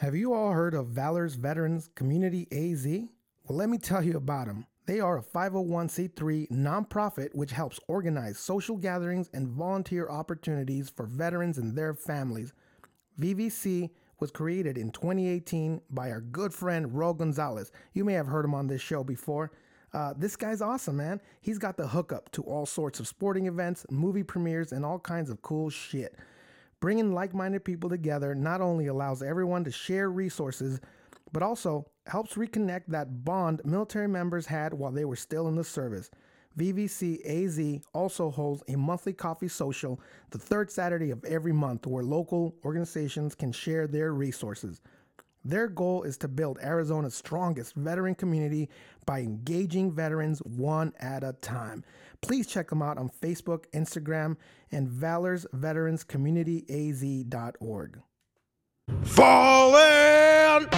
Have you all heard of Valor's Veterans Community AZ? Well, let me tell you about them. They are a 501c3 nonprofit which helps organize social gatherings and volunteer opportunities for veterans and their families. VVC was created in 2018 by our good friend Ro Gonzalez. You may have heard him on this show before. Uh, this guy's awesome, man. He's got the hookup to all sorts of sporting events, movie premieres, and all kinds of cool shit. Bringing like minded people together not only allows everyone to share resources, but also helps reconnect that bond military members had while they were still in the service. VVC AZ also holds a monthly coffee social the third Saturday of every month where local organizations can share their resources. Their goal is to build Arizona's strongest veteran community by engaging veterans one at a time. Please check them out on Facebook, Instagram, and Valor's Veterans Community AZ.org. Falling!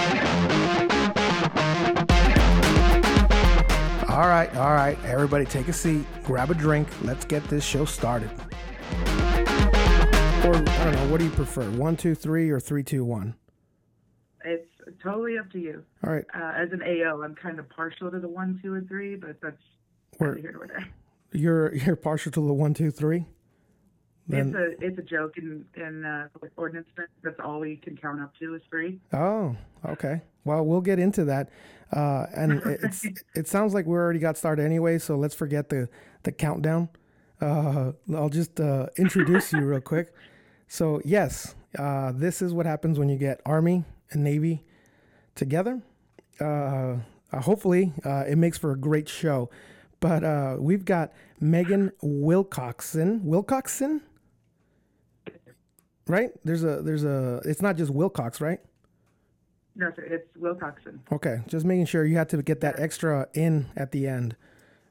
All right, all right, everybody take a seat, grab a drink, let's get this show started. Or, I don't know, what do you prefer? One, two, three, or three, two, one? It's totally up to you. All right, Uh, as an AO, I'm kind of partial to the one, two, and three, but that's Where- here nor there. you're you're partial to the one, two, three. Then It's a it's a joke in in uh, ordnance. That's all we can count up to is three. oh, okay. Well, we'll get into that. Uh, and it- it's it sounds like we already got started anyway, so let's forget the the countdown. Uh, I'll just uh, introduce you real quick. So yes, uh, this is what happens when you get Army and Navy together. Uh, uh, hopefully, uh, it makes for a great show. But uh, we've got Megan Wilcoxon. Wilcoxon, right? There's a there's a. It's not just Wilcox, right? No, sir, it's Wilcoxon. Okay, just making sure you had to get that extra in at the end.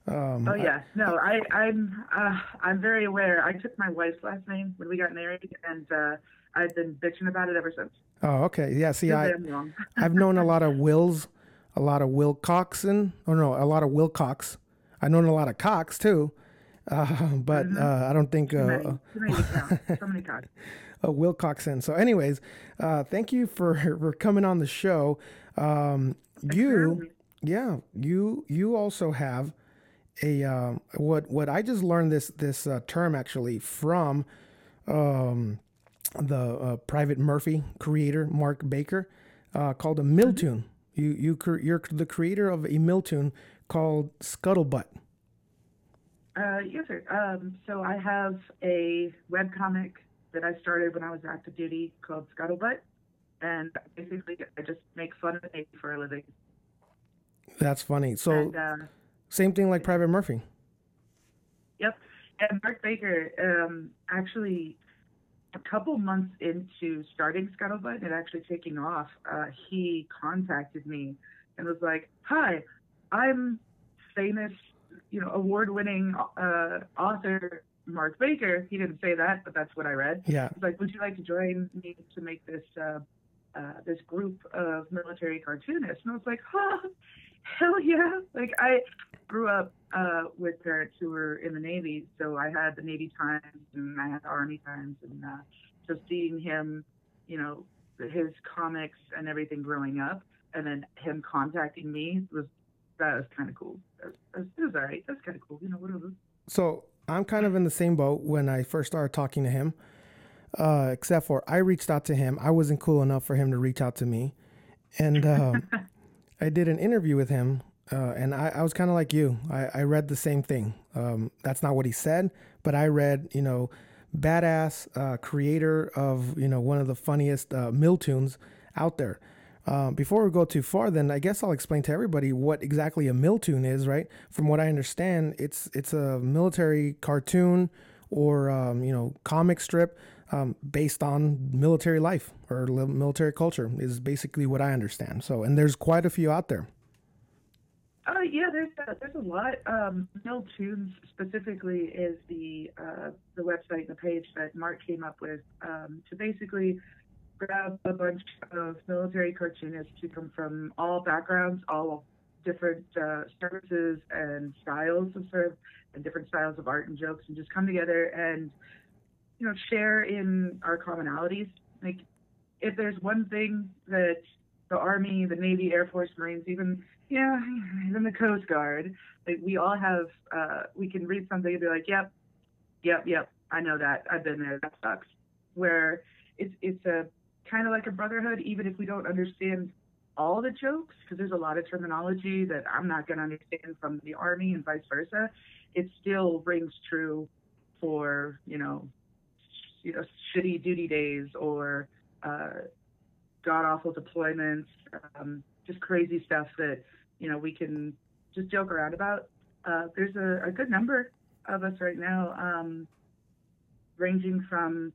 Um, Oh yeah, no, I I'm uh, I'm very aware. I took my wife's last name when we got married, and uh, I've been bitching about it ever since. Oh, okay. Yeah. See, I, I've known a lot of Wills, a lot of Wilcoxon. Oh no, a lot of Wilcox. I've known a lot of Cox too, uh, but uh, I don't think Too many, uh, too many. So many uh, Wilcoxon. So, anyways, uh, thank you for for coming on the show. Um, you, yeah, you you also have a um, what what I just learned this this uh, term actually from um, the uh, Private Murphy creator Mark Baker uh, called a mill tune. You you you're the creator of a mill tune called Scuttlebutt. Uh, yes, sir. Um, so I have a webcomic that I started when I was active duty called Scuttlebutt. And basically, I just make fun of Navy for a living. That's funny. So And, uh, same thing like Private Murphy. yep. And Mark Baker, um, actually, a couple months into starting Scuttlebutt and actually taking off, uh, he contacted me and was like, "Hi, I'm famous, you know, award-winning uh, author Mark Baker." He didn't say that, but that's what I read. Yeah. He's like, "Would you like to join me to make this uh, uh, this group of military cartoonists?" And I was like, "Huh, hell yeah!" Like I grew up uh, with parents who were in the Navy, so I had the Navy Times and I had Army Times, and uh, so seeing him, you know, his comics and everything growing up, and then him contacting me was that was kind of cool. It was, it was all right. That's kind of cool, you know. Whatever. So I'm kind of in the same boat when I first started talking to him. Uh, except for I reached out to him. I wasn't cool enough for him to reach out to me, and um, I did an interview with him. Uh, and I, I was kind of like you. I, I read the same thing. Um, that's not what he said, but I read, you know, badass uh, creator of you know one of the funniest uh, mill tunes out there. Uh, before we go too far, then I guess I'll explain to everybody what exactly a mill tune is. Right? From what I understand, it's it's a military cartoon or um, you know comic strip um, based on military life or military culture is basically what I understand. So, and there's quite a few out there. Uh, yeah, there's a, there's a lot. Um, Mill Tunes specifically is the uh, the website and the page that Mark came up with um, to basically grab a bunch of military cartoonists who come from all backgrounds, all different uh, services and styles of serve, and different styles of art and jokes, and just come together and you know share in our commonalities. Like if there's one thing that the Army, the Navy, Air Force, Marines, even yeah, even the Coast Guard, like we all have, uh, we can read something and be like, yep, yep, yep, I know that, I've been there, that sucks. Where it's it's a kind of like a brotherhood, even if we don't understand all the jokes, because there's a lot of terminology that I'm not going to understand from the Army and vice versa. It still rings true for you know, you know, shitty duty days or uh, god awful deployments, um, just crazy stuff that you know we can just joke around about. Uh, there's a, a, good number of us right now, um, ranging from,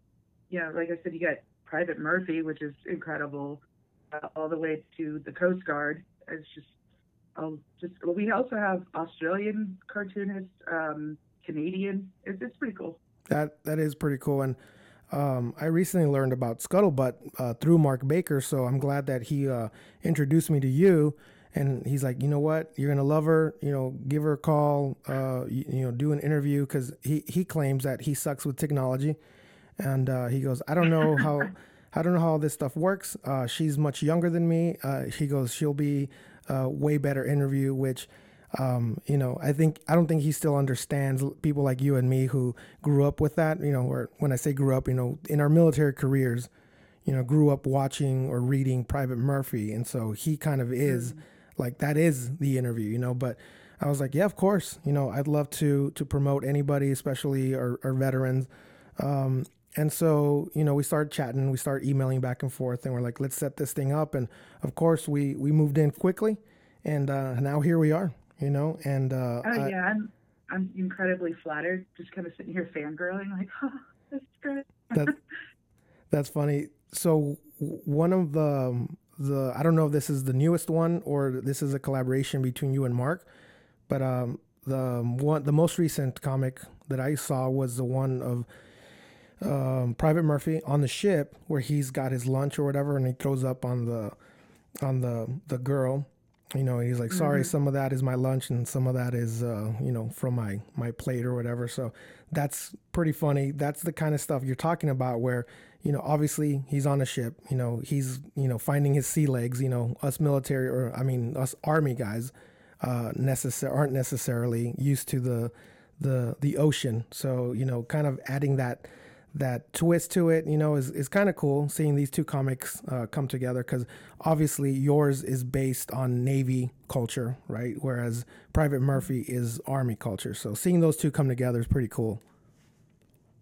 you know, like I said, you got Private Murphy, which is incredible, uh, all the way to the Coast Guard. It's just, I'll just. Well, we also have Australian cartoonists, um, Canadian. It's, it's pretty cool. That that is pretty cool, and um, I recently learned about Scuttlebutt uh, through Mark Baker, so I'm glad that he uh, introduced me to you. And he's like, you know what, you're gonna love her. You know, give her a call. Uh, you, you, know, do an interview because he he claims that he sucks with technology, and uh, he goes, I don't know how. I don't know how all this stuff works. Uh, she's much younger than me. Uh, he goes, she'll be a way better interview, which um, you know, I think I don't think he still understands people like you and me who grew up with that. You know, or when I say grew up, you know, in our military careers, you know, grew up watching or reading Private Murphy, and so he kind of is mm-hmm. like that is the interview, you know. But I was like, yeah, of course, you know, I'd love to to promote anybody, especially our, our veterans. Um, and so, you know, we started chatting, we started emailing back and forth, and we're like, let's set this thing up. And of course, we we moved in quickly, and uh, now here we are you know, and uh, oh yeah, I'm I'm incredibly flattered, just kind of sitting here fangirling, like, oh, that's great. that, that's funny. So one of the the I don't know if this is the newest one or this is a collaboration between you and Mark, but um, the one the most recent comic that I saw was the one of um, Private Murphy on the ship where he's got his lunch or whatever, and he throws up on the on the the girl you know he's like sorry mm-hmm. some of that is my lunch and some of that is uh, you know from my my plate or whatever. So that's pretty funny. That's the kind of stuff you're talking about where you know obviously he's on a ship you know he's you know finding his sea legs you know us military or i mean us army guys uh necessar- aren't necessarily used to the the the ocean. So you know kind of adding that that twist to it, you know, is, is kind of cool seeing these two comics uh, come together because obviously yours is based on Navy culture, right? Whereas Private Murphy is Army culture. So seeing those two come together is pretty cool.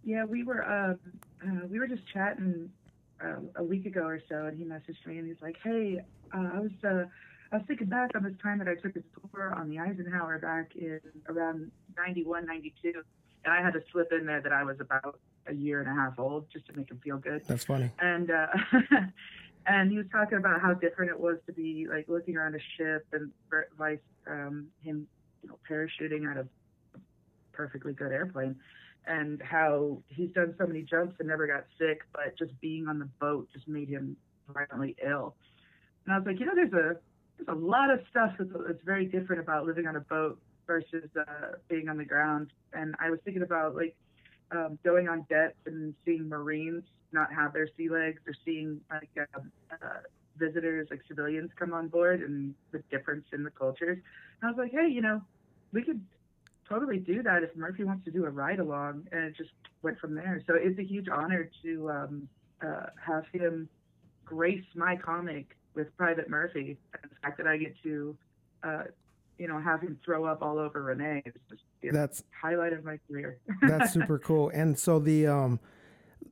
Yeah, we were uh, uh, we were just chatting uh, a week ago or so, and he messaged me and he's like, "Hey, uh, I was uh, I was thinking back on this time that I took a tour on the Eisenhower back in around 91, 92, and I had to slip in there that I was about a year and a half old just to make him feel good. That's funny. And uh, and he was talking about how different it was to be like looking around a ship and vice um, him, you know, parachuting out of a perfectly good airplane, and how he's done so many jumps and never got sick, but just being on the boat just made him violently ill. And I was like, you know, there's a there's a lot of stuff that's, that's very different about living on a boat versus uh, being on the ground. And I was thinking about like um, going on decks and seeing Marines not have their sea legs or seeing like um, uh, visitors, like civilians, come on board and the difference in the cultures. And I was like, hey, you know, we could totally do that if Murphy wants to do a ride along, and it just went from there. So it's a huge honor to um, uh, have him grace my comic with Private Murphy, and the fact that I get to uh, you know, have him throw up all over Renee. It's just that's highlight of my career. that's super cool. And so the um,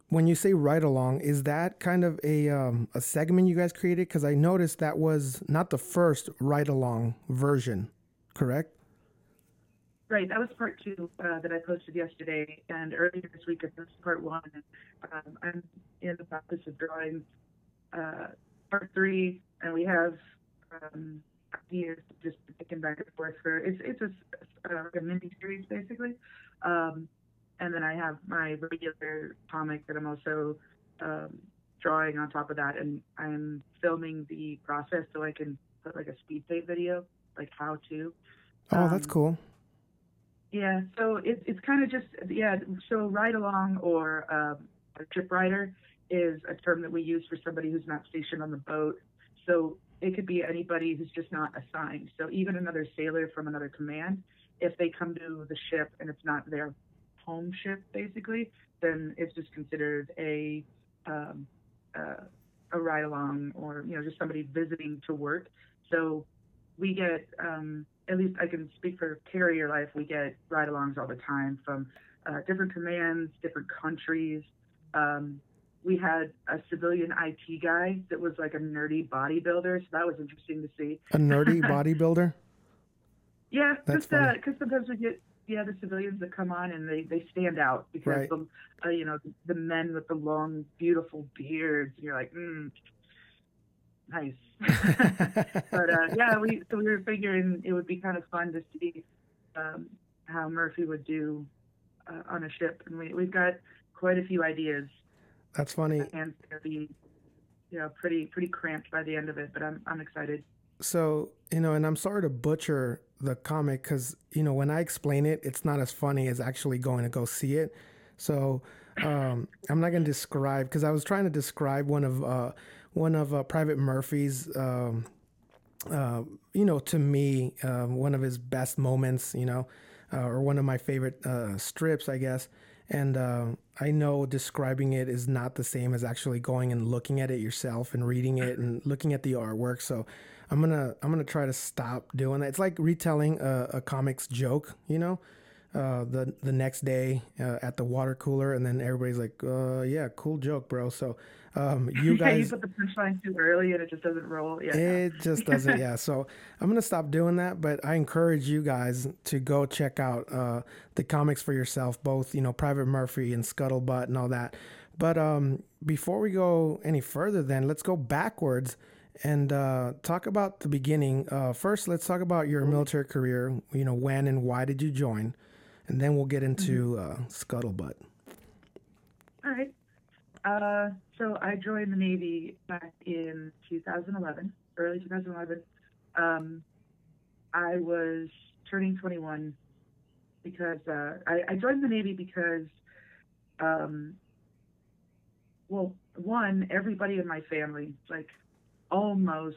when you say ride along, is that kind of a um, a segment you guys created? Because I noticed that was not the first ride along version, correct? Right, that was part two uh, that I posted yesterday, and earlier this week I posted part one. Um, I'm in the process of drawing uh, part three, and we have um, ideas just picking back and forth for it's it's a, a, a mini series basically, um, and then I have my regular comic that I'm also um, drawing on top of that, and I'm filming the process so I can put like a speed paint video, like how to. Oh, that's um, cool. Yeah, so it, it's kind of just yeah. So ride along or um, a trip rider is a term that we use for somebody who's not stationed on the boat. So it could be anybody who's just not assigned. So even another sailor from another command, if they come to the ship and it's not their home ship, basically, then it's just considered a um, uh, a ride along or you know just somebody visiting to work. So we get um, at least I can speak for carrier life. We get ride alongs all the time from uh, different commands, different countries. Um, we had a civilian IT guy that was like a nerdy bodybuilder, so that was interesting to see. A nerdy bodybuilder. Yeah, because uh, sometimes we get yeah the civilians that come on and they they stand out because right. the uh, you know the, the, men with the long beautiful beards and you're like mm, nice. but uh, yeah, we so we were figuring it would be kind of fun to see um, how Murphy would do uh, on a ship, and we we've got quite a few ideas. That's funny. And be you know pretty pretty cramped by the end of it, but I'm I'm excited. So you know, and I'm sorry to butcher the comic because you know when I explain it, it's not as funny as actually going to go see it. So um, I'm not going to describe because I was trying to describe one of uh, one of uh, Private Murphy's. Um, uh, you know, to me, uh, one of his best moments. You know, uh, or one of my favorite uh, strips, I guess. And I know describing it is not the same as actually going and looking at it yourself and reading it and looking at the artwork. So I'm gonna I'm gonna try to stop doing that. It's like retelling a, a comics joke, you know. Uh, the the next day uh, at the water cooler, and then everybody's like, uh, "Yeah, cool joke, bro." So, um, you guys, yeah, you put the punchline too early, and it just doesn't roll. Yeah, it just doesn't. yeah, so I'm gonna stop doing that, but I encourage you guys to go check out uh, the comics for yourself, both you know, Private Murphy and Scuttlebutt and all that. But um, before we go any further, then let's go backwards and uh, talk about the beginning. Uh, first, let's talk about your military career. You know, when and why did you join? And then we'll get into mm-hmm. uh, Scuttlebutt. All right. Uh, so I joined the Navy back in 2011, early 2011. Um, I was turning 21 because uh, I, I, joined the Navy because, um, well, one, everybody in my family, like almost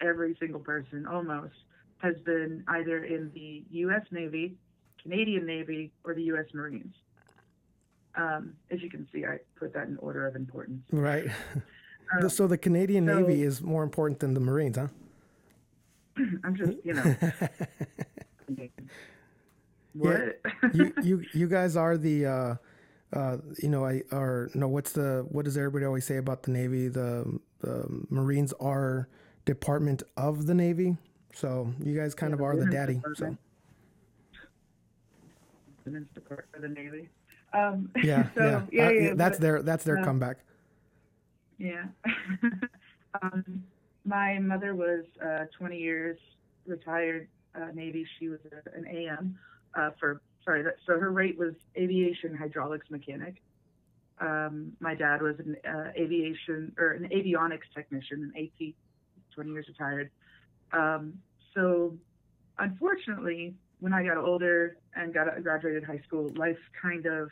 every single person, almost, has been either in the U.S. Navy, Canadian Navy, or the U.S. Marines. Um, as you can see, I put that in order of importance. Right. Um, so the Canadian so, Navy is more important than the Marines, huh? I'm just, you know. what? Yeah, you, you, you guys are the. Uh, uh, you know, I or no, what's the what does everybody always say about the Navy? The the Marines are department of the Navy, so you guys kind yeah, of are the daddy. So. Department of the Navy. Um, yeah, so, yeah, yeah, uh, yeah, That's but, their that's their uh, comeback. Yeah. um, my mother was uh, 20 years retired uh, Navy. She was an AM uh, for sorry. That, so her rate was aviation hydraulics mechanic. Um, my dad was an uh, aviation or an avionics technician, an AT, 20 years retired. Um, so, unfortunately, when I got older and got graduated high school, life kind of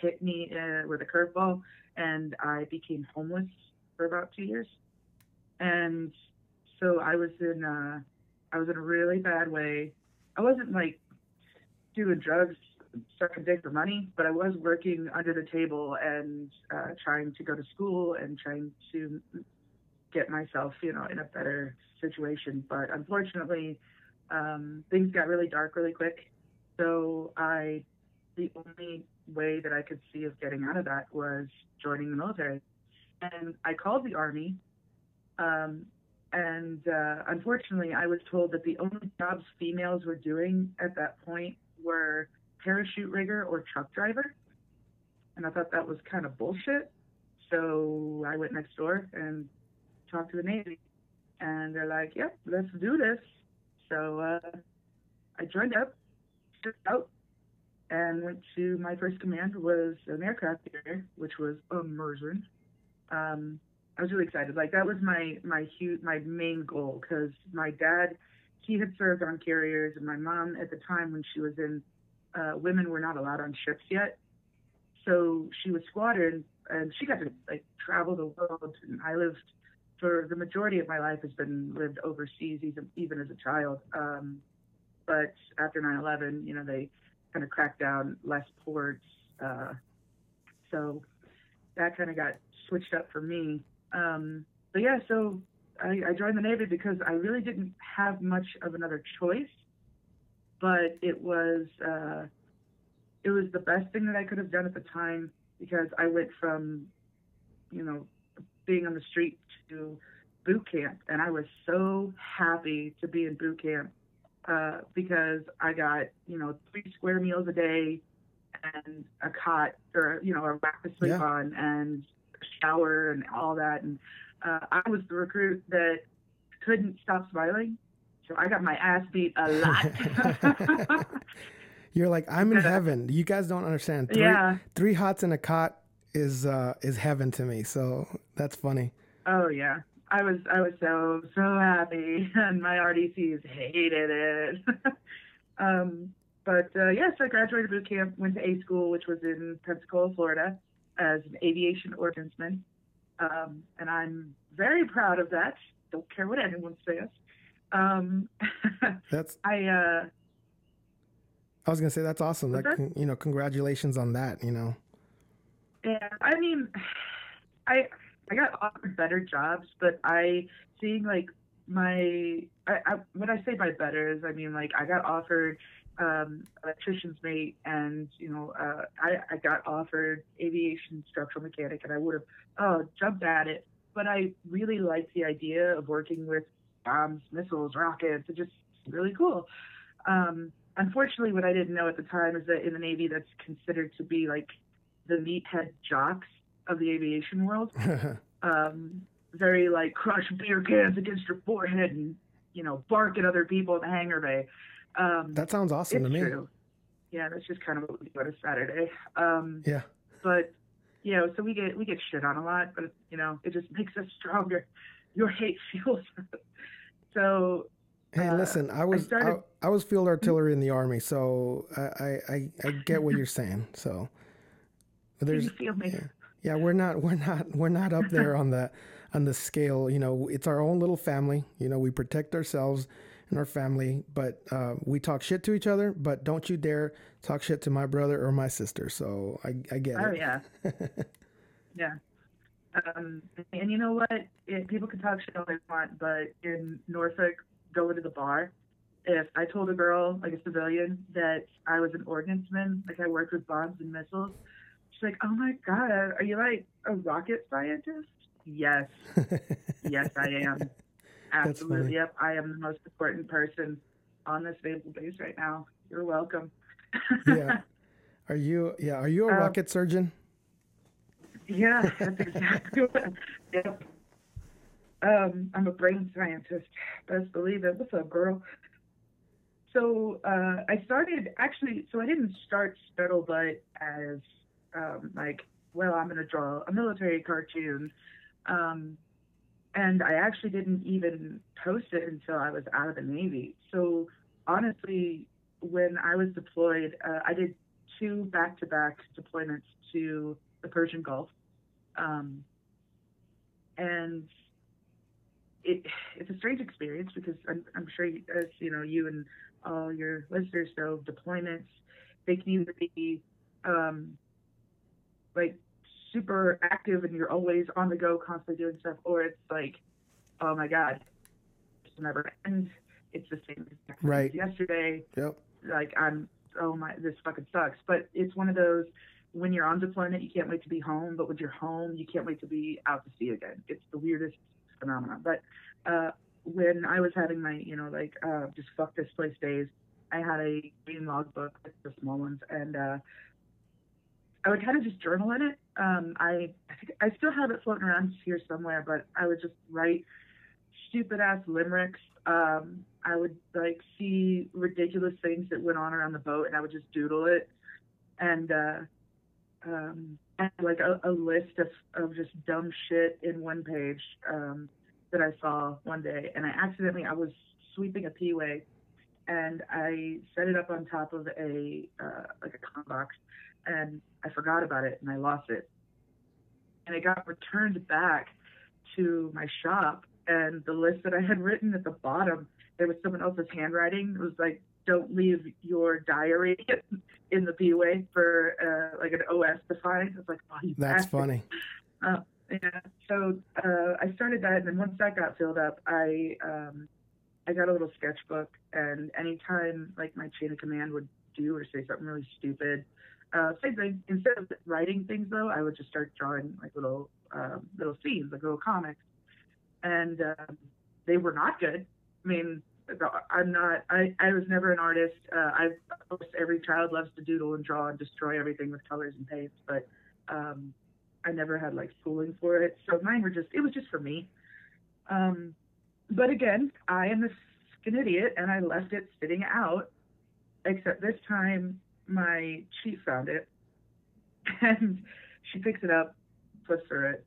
hit me uh, with a curveball, and I became homeless for about two years. And so I was in uh, I was in a really bad way. I wasn't like doing drugs sucking dick for money, but I was working under the table and uh, trying to go to school and trying to get myself, you know, in a better situation. But unfortunately, um, things got really dark really quick. So I, the only way that I could see of getting out of that was joining the military. And I called the army. Um, and uh, unfortunately, I was told that the only jobs females were doing at that point were parachute rigger or truck driver. And I thought that was kind of bullshit. So I went next door and talked to the Navy. And they're like, yep, let's do this. So uh, I joined up, shipped out, and went to my first command was an aircraft carrier, which was immersion. Um, I was really excited. Like that was my my huge my main goal because my dad he had served on carriers, and my mom at the time when she was in uh, women were not allowed on ships yet. So she was squadron and she got to like travel the world. And I lived for the majority of my life has been lived overseas, even even as a child. Um, but after 9/11, you know, they kind of cracked down less ports, uh, so that kind of got switched up for me. Um, but yeah, so I, I joined the Navy because I really didn't have much of another choice, but it was uh, it was the best thing that I could have done at the time because I went from, you know, being on the street to boot camp, and I was so happy to be in boot camp uh, because I got you know three square meals a day and a cot or you know a rack to sleep Yeah. on and a shower and all that, and uh, I was the recruit that couldn't stop smiling. So I got my ass beat a lot. You're like, I'm in heaven. You guys don't understand. Three, yeah. three hots in a cot is uh, is heaven to me. So that's funny. Oh yeah. I was I was so so happy, and my RDCs hated it. um, but uh, yes, I graduated boot camp, went to A school, which was in Pensacola, Florida, as an aviation ordnanceman, um, and I'm very proud of that. Don't care what anyone says. Um, That's I uh, I was gonna say that's awesome. Like that? you know, congratulations on that. You know. Yeah, I mean, I I got offered better jobs, but I seeing like my I, I when I say by better is I mean like I got offered um electrician's mate and you know uh I, I got offered aviation structural mechanic and I would have oh jumped at it. But I really liked the idea of working with bombs missiles rockets. It's just really cool. Um unfortunately what I didn't know at the time is that in the Navy that's considered to be like the meathead jocks of the aviation world. Um, very like crush beer cans against your forehead and you know bark at other people in the hangar bay. Um, that sounds awesome to me. true. Yeah, that's just kind of what we do on a Saturday. Um, Yeah. but you know, so we get we get shit on a lot, but you know, it just makes us stronger. Your hate fuels. so Hey, Uh, listen, I was I, started- I was field artillery in the army, so I I, I, I get what you're saying. So there's you feel me? yeah. yeah, we're not we're not we're not up there on the on the scale. You know, it's our own little family. You know, we protect ourselves and our family, but uh, we talk shit to each other. But don't you dare talk shit to my brother or my sister. So I I get Oh it. Oh yeah, yeah. Um, and you know what? It, people can talk shit all they want, but in Norfolk, going to the bar, if I told a girl, like a civilian, that I was an ordnanceman, like I worked with bombs and missiles, she's like, "Oh my god, are you like a rocket scientist?" Yes, yes, I am. Absolutely. Yep, I am the most important person on this naval base right now. You're welcome. yeah. Are you yeah? Are you a Um, rocket surgeon? Yeah, that's exactly what. Yep. Um, I'm a brain scientist. Best believe it. What's up, girl? So uh, I started actually. So I didn't start Scuttlebutt as um, like, well, I'm going to draw a military cartoon, um, and I actually didn't even post it until I was out of the Navy. So honestly, when I was deployed, uh, I did two back-to-back deployments to the Persian Gulf. Um, and it, it's a strange experience because I'm, I'm sure, you, as you know, you and all your listeners know, deployments, they can either be um, like super active and you're always on the go, constantly doing stuff, or it's like, oh my God, it's never ends. It's the same exact thing as Right. yesterday Yep. like I'm oh my this fucking sucks. But it's one of those when you're on deployment you can't wait to be home, but when you're home you can't wait to be out to sea again. It's the weirdest phenomenon. But uh when I was having my, you know, like uh just fuck this place days, I had a green logbook, the small ones, and uh I would kind of just journal in it. Um I I still have it floating around here somewhere, but I would just write stupid ass limericks. Um, I would like see ridiculous things that went on around the boat, and I would just doodle it, and uh, um, had like a, a list of of just dumb shit in one page um, that I saw one day, and I accidentally I was sweeping a p-way, and I set it up on top of a uh, like a con box, and I forgot about it, and I lost it. and it got returned back to my shop. And the list that I had written at the bottom, there was someone else's handwriting. It was like, "Don't leave your diary in the p-way for uh, like an OS to find." It's like, oh, That's bastard. funny. Uh, yeah. So uh, I started that, and then once that got filled up, I um, I got a little sketchbook, and anytime like my chain of command would do or say something really stupid, uh, same thing. Instead of writing things though, I would just start drawing like little um, little scenes, like little comics, and um, they were not good. I mean, I'm not. I, I was never an artist. Uh, I every child loves to doodle and draw and destroy everything with colors and paints, but um, I never had like schooling for it. So mine were just. It was just for me. Um, but again, I am an idiot, and I left it sitting out. Except this time, my chief found it, and she picks it up, flips through it,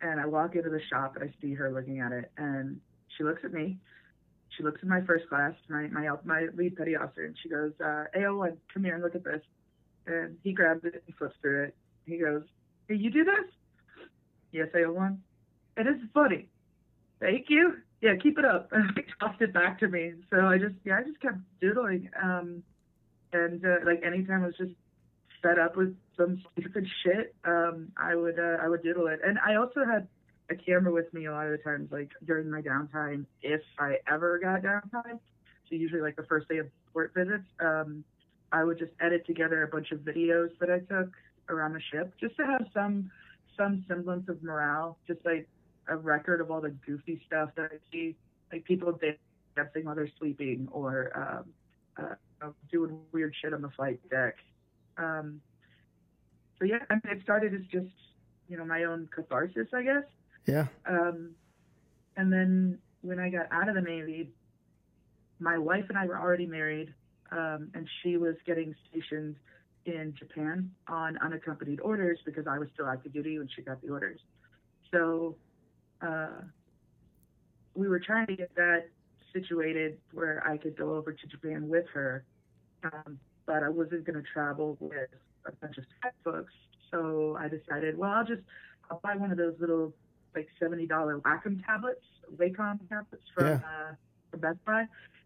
and I walk into the shop and I see her looking at it, and she looks at me. She looks at my first class, my my my lead petty officer, and she goes, uh, "AO1, come here and look at this." And he grabs it and flips through it. He goes, "Hey, you do this?" Yes, AO1. It is funny. Thank you. Yeah, keep it up. And he tossed it back to me. So I just yeah, I just kept doodling. Um, and uh, like anytime I was just fed up with some stupid shit, um, I would uh, I would doodle it. And I also had a camera with me a lot of the times, like during my downtime, if I ever got downtime. So usually like the first day of port visits, um, I would just edit together a bunch of videos that I took around the ship, just to have some some semblance of morale, just like a record of all the goofy stuff that I see, like people dancing while they're sleeping, or um, uh, doing weird shit on the flight deck. Um, so yeah, I mean, it started as just you know my own catharsis, I guess. Yeah. Um, and then when I got out of the Navy, my wife and I were already married, um, and she was getting stationed in Japan on unaccompanied orders because I was still active duty when she got the orders. So uh, we were trying to get that situated where I could go over to Japan with her, um, but I wasn't going to travel with a bunch of textbooks. So I decided, well, I'll just I'll buy one of those little like seventy dollar Wacom tablets, Wacom tablets from yeah. uh, from Best Buy,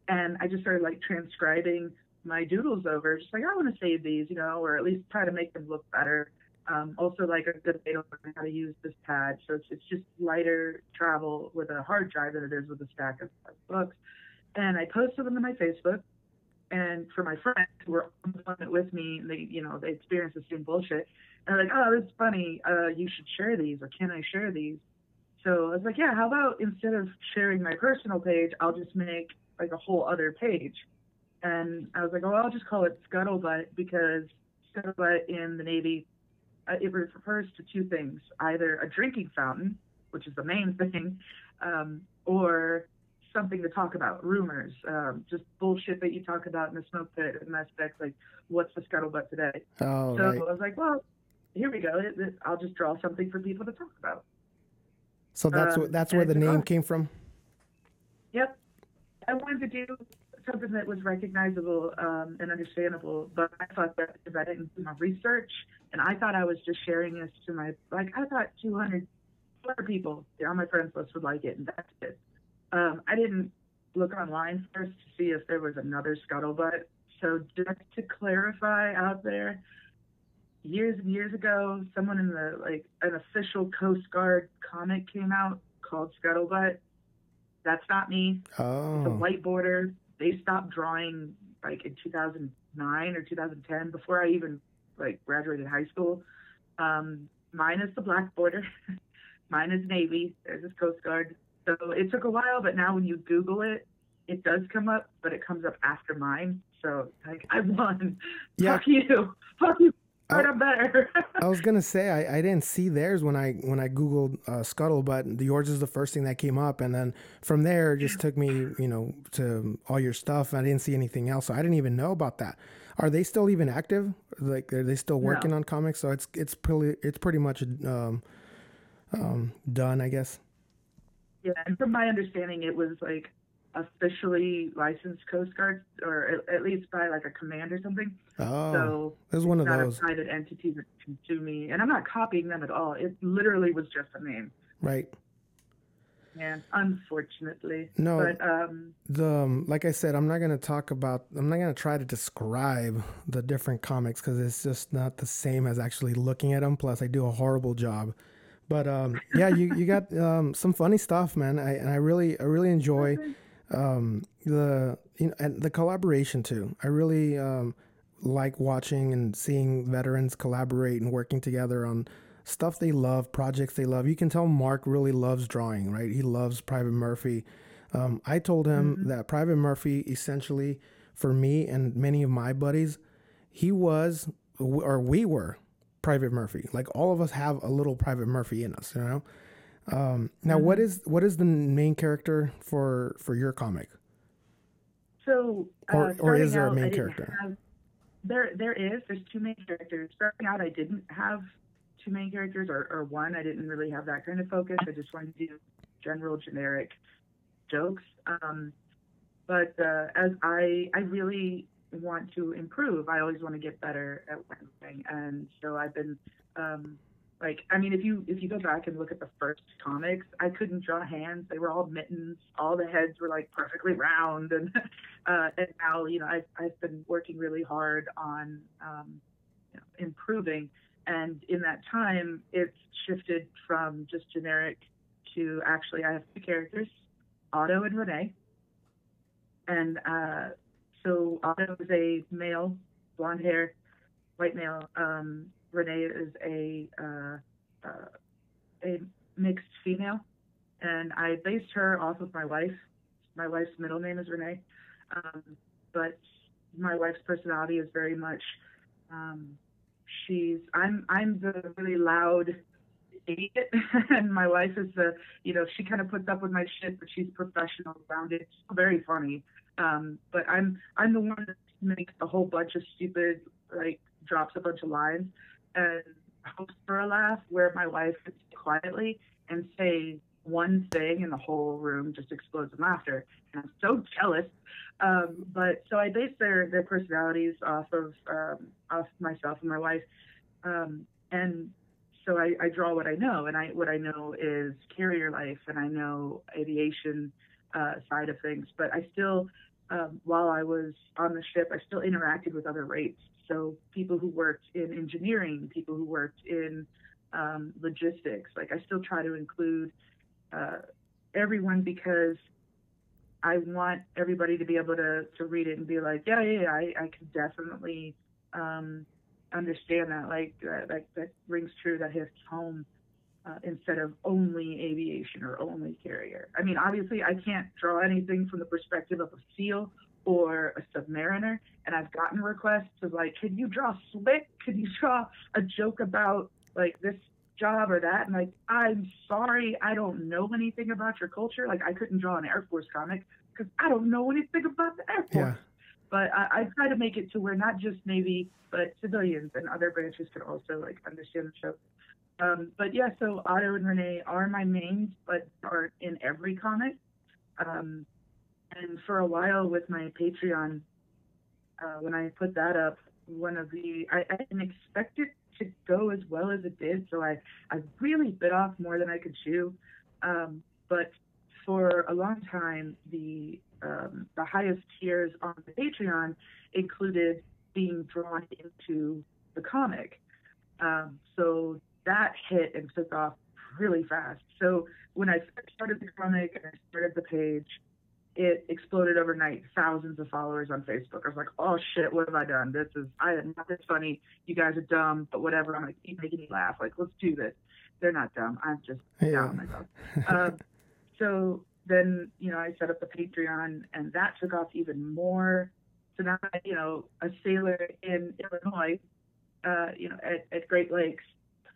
and I just started like transcribing my doodles over, just like I want to save these, you know, or at least try to make them look better. Um, also, like a good way to learn how to use this pad. So it's, it's just lighter travel with a hard drive than it is with a stack of, books. And I posted them to my Facebook. And for my friends who were on the planet with me, they, you know, they experienced the same bullshit. And they're like, oh, this is funny. Uh, you should share these, or can I share these? So I was like, yeah, how about instead of sharing my personal page, I'll just make like a whole other page. And I was like, oh, I'll just call it Scuttlebutt because Scuttlebutt in the Navy uh, it refers to two things either a drinking fountain, which is the main thing, um, or something to talk about, rumors, um, just bullshit that you talk about in the smoke pit and aspects like what's the scuttlebutt today. Oh, so right. I was like, well, here we go. I'll just draw something for people to talk about. So that's um, what that's where the name came from. Yep, I wanted to do something that was recognizable um, and understandable, but I thought that because I didn't do my research and I thought I was just sharing this to my, like, I thought 200, 200 people on my friends list would like it, and that's it. Um, I didn't look online first to see if there was another scuttlebutt. So just to clarify out there, years and years ago, someone in the like an official Coast Guard comic came out called Scuttlebutt. That's not me. Oh. It's a white border. They stopped drawing like in 2009 or 2010 before I even like graduated high school. Um, mine is the black border. mine is Navy. There's this Coast Guard. So it took a while, but now when you Google it, it does come up, but it comes up after mine. So like I won. Yeah. Fuck you. Fuck you. I, better. I was gonna say I, I didn't see theirs when I when I googled uh, Scuttlebutt. The yours is the first thing that came up, and then from there it just took me you know to all your stuff. I didn't see anything else, so I didn't even know about that. Are they still even active? Like, are they still working no. on comics? So it's it's pretty it's pretty much um, um, done, I guess. Yeah, and from my understanding, it was like officially licensed Coast Guard, or at, at least by like a command or something. Oh, so there's one of not those. a private entity that can sue me, and I'm not copying them at all. It literally was just a name. Right. Yeah, unfortunately. No. But um, The um, like I said, I'm not gonna talk about. I'm not gonna try to describe the different comics because it's just not the same as actually looking at them. Plus, I do a horrible job. But um, yeah, you you got um, some funny stuff, man. I and I really I really enjoy um, the you know and the collaboration too. I really um, like watching and seeing veterans collaborate and working together on stuff they love, projects they love. You can tell Mark really loves drawing, right? He loves Private Murphy. Um, I told him that Private Murphy, essentially, for me and many of my buddies, he was, or we were, Private Murphy. Like all of us have a little Private Murphy in us, you know. Um, now, what is what is the main character for for your comic? so uh, Or- or is there a main character? Have, there, there is. There's two main characters. Starting out, I didn't have two main characters, or, or one. I didn't really have that kind of focus. I just wanted to do general, generic jokes. Um, but uh, as I, I really want to improve. I always want to get better at what I'm and so I've been, um, like, I mean, if you if you go back and look at the first comics, I couldn't draw hands. They were all mittens. All the heads were like perfectly round, and uh, and now you know I've I've been working really hard on um, you know, improving, and in that time, it's shifted from just generic to actually I have two characters, Otto and Renee. And uh, so Otto is a male, blonde hair, white male. Um, Renee is a uh, uh, a mixed female, and I based her off of my wife. My wife's middle name is Renee, um, but my wife's personality is very much. Um, she's I'm I'm the really loud idiot, and my wife is the you know she kind of puts up with my shit, but she's professional around it. Very funny. Um, but I'm I'm the one that makes a whole bunch of stupid like drops a bunch of lines and hopes for a laugh, where my wife would sit quietly and say one thing and the whole room just explodes in laughter. And I'm so jealous. Um, but so I base their their personalities off of um, off myself and my wife. Um, and so I, I draw what I know, and I what I know is carrier life, and I know aviation uh, side of things. But I still, um, while I was on the ship, I still interacted with other rates. So people who worked in engineering, people who worked in um, logistics. Like I still try to include uh, everyone because I want everybody to be able to to read it and be like, yeah, yeah, I, I can definitely um, understand that. Like that, that that rings true. That hits home. Uh, instead of only aviation or only carrier. I mean, obviously, I can't draw anything from the perspective of a SEAL or a submariner, and I've gotten requests of like, can you draw slick? Can you draw a joke about like this job or that? And like, I'm sorry, I don't know anything about your culture. Like, I couldn't draw an Air Force comic because I don't know anything about the Air Force. Yeah. But I, I try to make it to where not just Navy, but civilians and other branches can also like understand the show. Um, but yeah, so Otto and Renee are my mains, but aren't in every comic. Um, and for a while with my Patreon, uh, when I put that up, one of the I, I didn't expect it to go as well as it did, so I I really bit off more than I could chew. Um, but for a long time, the um, the highest tiers on the Patreon included being drawn into the comic. Um, so that hit and took off really fast. So when I started the comic and I started the page, it exploded overnight. Thousands of followers on Facebook. I was like, oh shit, what have I done? This is I am not this funny. You guys are dumb, but whatever. I'm gonna keep making you laugh. Like, let's do this. They're not dumb. I'm just Yeah. down on myself. um, so then you know I set up the Patreon, and that took off even more. So now you know a sailor in Illinois, uh, you know at, at Great Lakes,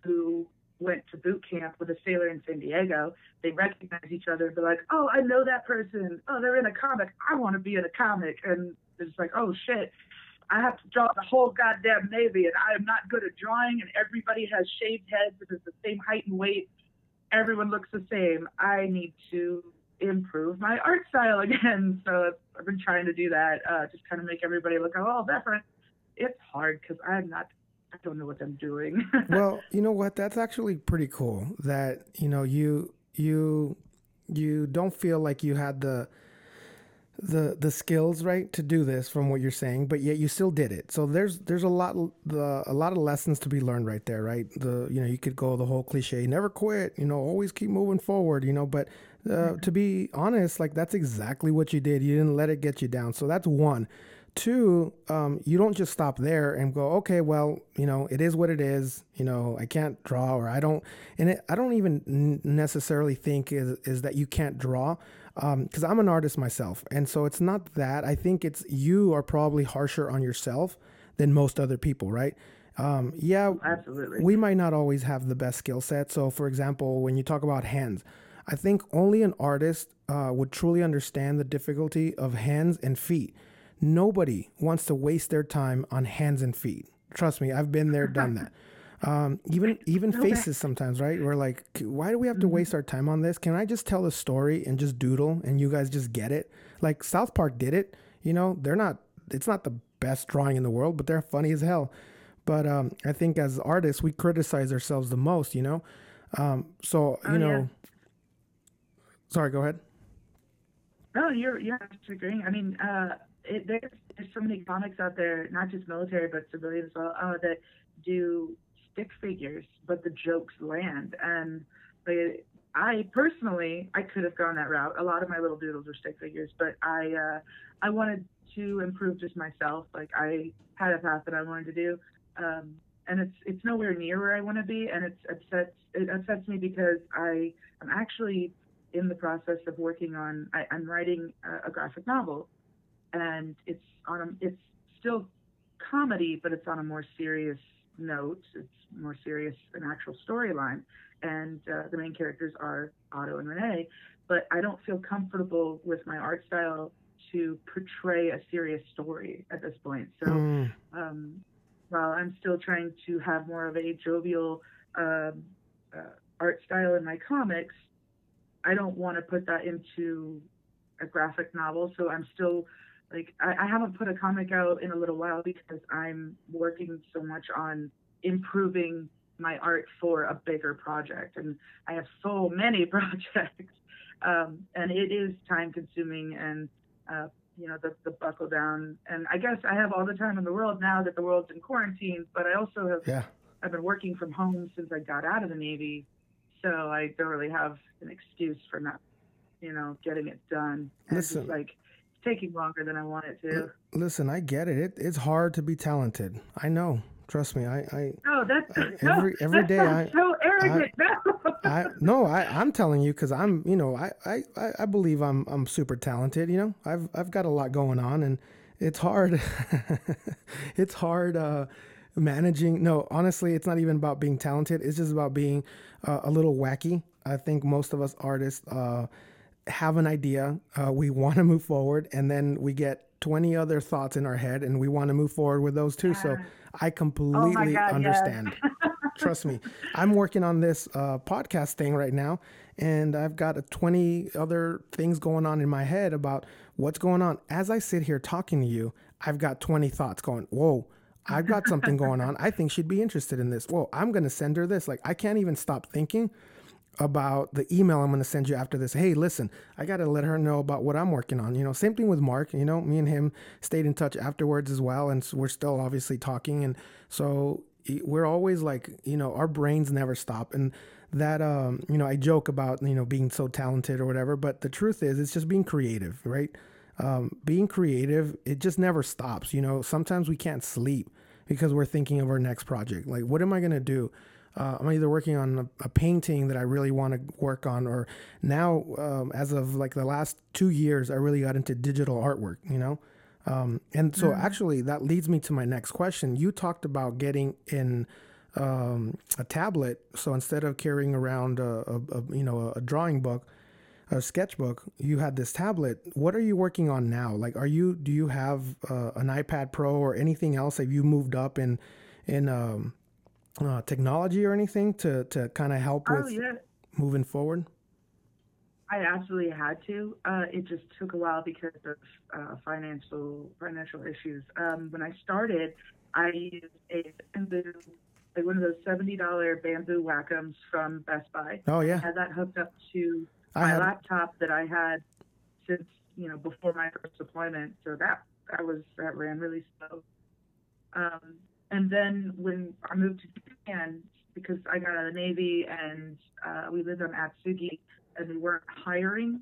who went to boot camp with a sailor in San Diego, they recognize each other and be like, oh, I know that person. Oh, they're in a comic. I want to be in a comic. And it's like, oh shit, I have to draw the whole goddamn Navy and I am not good at drawing and everybody has shaved heads and is the same height and weight. Everyone looks the same. I need to improve my art style again. So I've been trying to do that, uh, just kind of make everybody look a little different. It's hard because I'm not, I don't know what I'm doing. well, you know what? That's actually pretty cool. That you know you you you don't feel like you had the the the skills right to do this from what you're saying but yet you still did it so there's there's a lot the a lot of lessons to be learned right there right the you know you could go the whole cliche never quit you know always keep moving forward you know but uh, mm-hmm. to be honest like that's exactly what you did you didn't let it get you down so that's one two um, you don't just stop there and go okay well you know it is what it is you know i can't draw or i don't and it, i don't even necessarily think is, is that you can't draw because um, I'm an artist myself, and so it's not that. I think it's you are probably harsher on yourself than most other people, right? Um, yeah, absolutely. We might not always have the best skill set. So, for example, when you talk about hands, I think only an artist uh, would truly understand the difficulty of hands and feet. Nobody wants to waste their time on hands and feet. Trust me, I've been there, done that. Um, even even faces sometimes, right? We're like, why do we have to mm-hmm. waste our time on this? Can I just tell a story and just doodle and you guys just get it? Like South Park did it. You know, they're not. It's not the best drawing in the world, but they're funny as hell. But um, I think as artists, we criticize ourselves the most. You know, um, so you oh, know. Yeah. Sorry, go ahead. No, you're you're agreeing. I mean, uh, it, there's there's so many comics out there, not just military but civilian as well, uh, that do stick figures, but the jokes land. And I personally, I could have gone that route. A lot of my little doodles are stick figures, but I, uh, I wanted to improve just myself. Like I had a path that I wanted to do, um, and it's it's nowhere near where I want to be, and it's upsets it upsets me because I am actually in the process of working on. I, am writing a, a graphic novel, and it's on a, it's still comedy, but it's on a more serious note. It's more serious, an actual storyline, and uh, the main characters are Otto and Renee. But I don't feel comfortable with my art style to portray a serious story at this point. So mm. um, while I'm still trying to have more of a jovial um, uh, art style in my comics, I don't want to put that into a graphic novel. So I'm still like I, I haven't put a comic out in a little while because I'm working so much on improving my art for a bigger project. And I have so many projects. Um, and it is time consuming and, uh, you know, the, the buckle down. And I guess I have all the time in the world now that the world's in quarantine, but I also have, yeah. I've been working from home since I got out of the Navy. So I don't really have an excuse for not, you know, getting it done. And Listen. Just like, taking longer than I want it to. Listen, I get it. it. It's hard to be talented. I know. Trust me, I. I oh, that's I, every no, every day. I so arrogant. I, no, I no, I I'm telling you because I'm you know I, I I believe I'm I'm super talented. You know I've I've got a lot going on and it's hard. it's hard uh, managing. No, honestly, it's not even about being talented. It's just about being uh, a little wacky. I think most of us artists uh, have an idea. Uh, we want to move forward, and then we get 20 other thoughts in our head, and we want to move forward with those too. So I completely oh God, understand. Yes. Trust me. I'm working on this uh, podcast thing right now, and I've got 20 other things going on in my head about what's going on. As I sit here talking to you, I've got 20 thoughts going, whoa. I've got something going on. I think she'd be interested in this. Whoa, I'm going to send her this. Like, I can't even stop thinking about the email I'm going to send you after this. Hey, listen, I got to let her know about what I'm working on. You know, same thing with Mark. You know, me and him stayed in touch afterwards as well. And we're still obviously talking. And so we're always like, you know, our brains never stop. And that, um, you know, I joke about, you know, being so talented or whatever. But the truth is, it's just being creative, right? Um, being creative, it just never stops. You know, sometimes we can't sleep because we're thinking of our next project. Like, what am I going to do? Uh, I'm either working on a, a, painting that I really want to work on, or now, um, as of like the last two years, I really got into digital artwork, you know? Um, and so, mm. actually, that leads me to my next question. You talked about getting in um, a tablet. So instead of carrying around a, a, a you know a drawing book, a sketchbook, you had this tablet. What are you working on now? Like, are you do you have uh, an iPad Pro or anything else? Have you moved up in in um, uh, technology or anything to to kind of help oh, with yeah. moving forward? I absolutely had to. Uh, it just took a while because of uh, financial financial issues. Um, when I started, I used a bamboo, like one of those seventy dollar bamboo Wacom's from Best Buy. Oh I yeah, had that hooked up to I my had. laptop that I had since you know before my first deployment. So that that was that ran really slow. Um, and then when I moved to Japan, because I got out of the Navy and uh, we lived on Atsugi, and we weren't hiring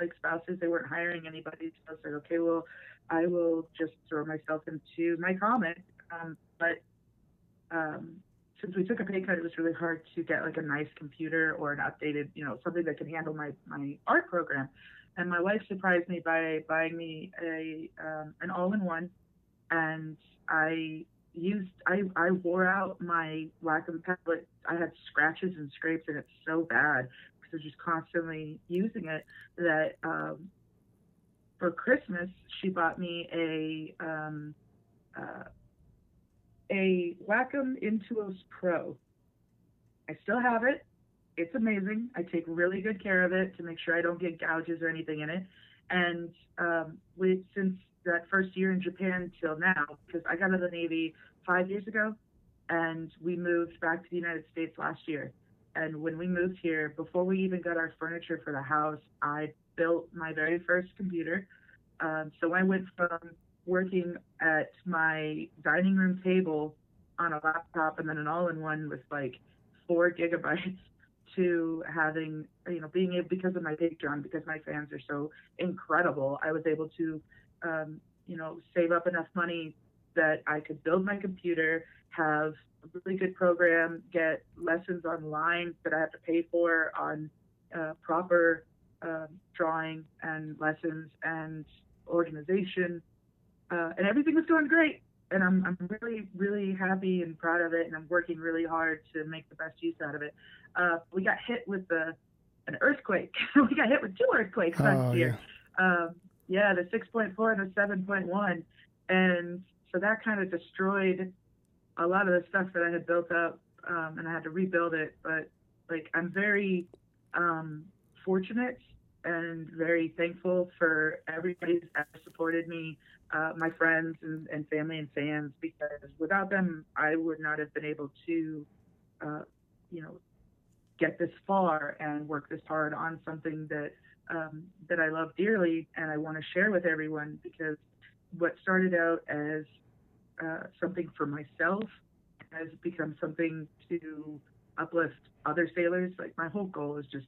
like spouses, they weren't hiring anybody. So I was like, okay, well, I will just throw myself into my comic. Um, but um, since we took a pay cut, it was really hard to get like a nice computer or an updated, you know, something that can handle my my art program. And my wife surprised me by buying me a um, an all-in-one, and I used I I wore out my Wacom tablet. I had scratches and scrapes, and it's so bad because I was just constantly using it that um, for Christmas she bought me a um, uh, a Wacom Intuos Pro. I still have it. It's amazing. I take really good care of it to make sure I don't get gouges or anything in it. And um, we, since that first year in Japan till now, because I got out of the Navy five years ago, and we moved back to the United States last year. And when we moved here, before we even got our furniture for the house, I built my very first computer. Um, so I went from working at my dining room table on a laptop and then an all-in-one with like four gigabytes to having you know being able because of my patreon because my fans are so incredible i was able to um, you know save up enough money that i could build my computer have a really good program get lessons online that i have to pay for on uh, proper um drawing and lessons and organization uh, and everything was going great. And I'm, I'm really, really happy and proud of it. And I'm working really hard to make the best use out of it. Uh, we got hit with the, an earthquake. we got hit with two earthquakes Oh last yeah. year. Um, yeah, the 6.4 and the 7.1. And so that kind of destroyed a lot of the stuff that I had built up um, and I had to rebuild it. But like, I'm very um, fortunate and very thankful for everybody ever supported me, uh, my friends and, and family and fans, because without them, I would not have been able to, uh, you know, get this far and work this hard on something that um, that I love dearly and I want to share with everyone. Because what started out as uh, something for myself has become something to uplift other sailors. Like my whole goal is just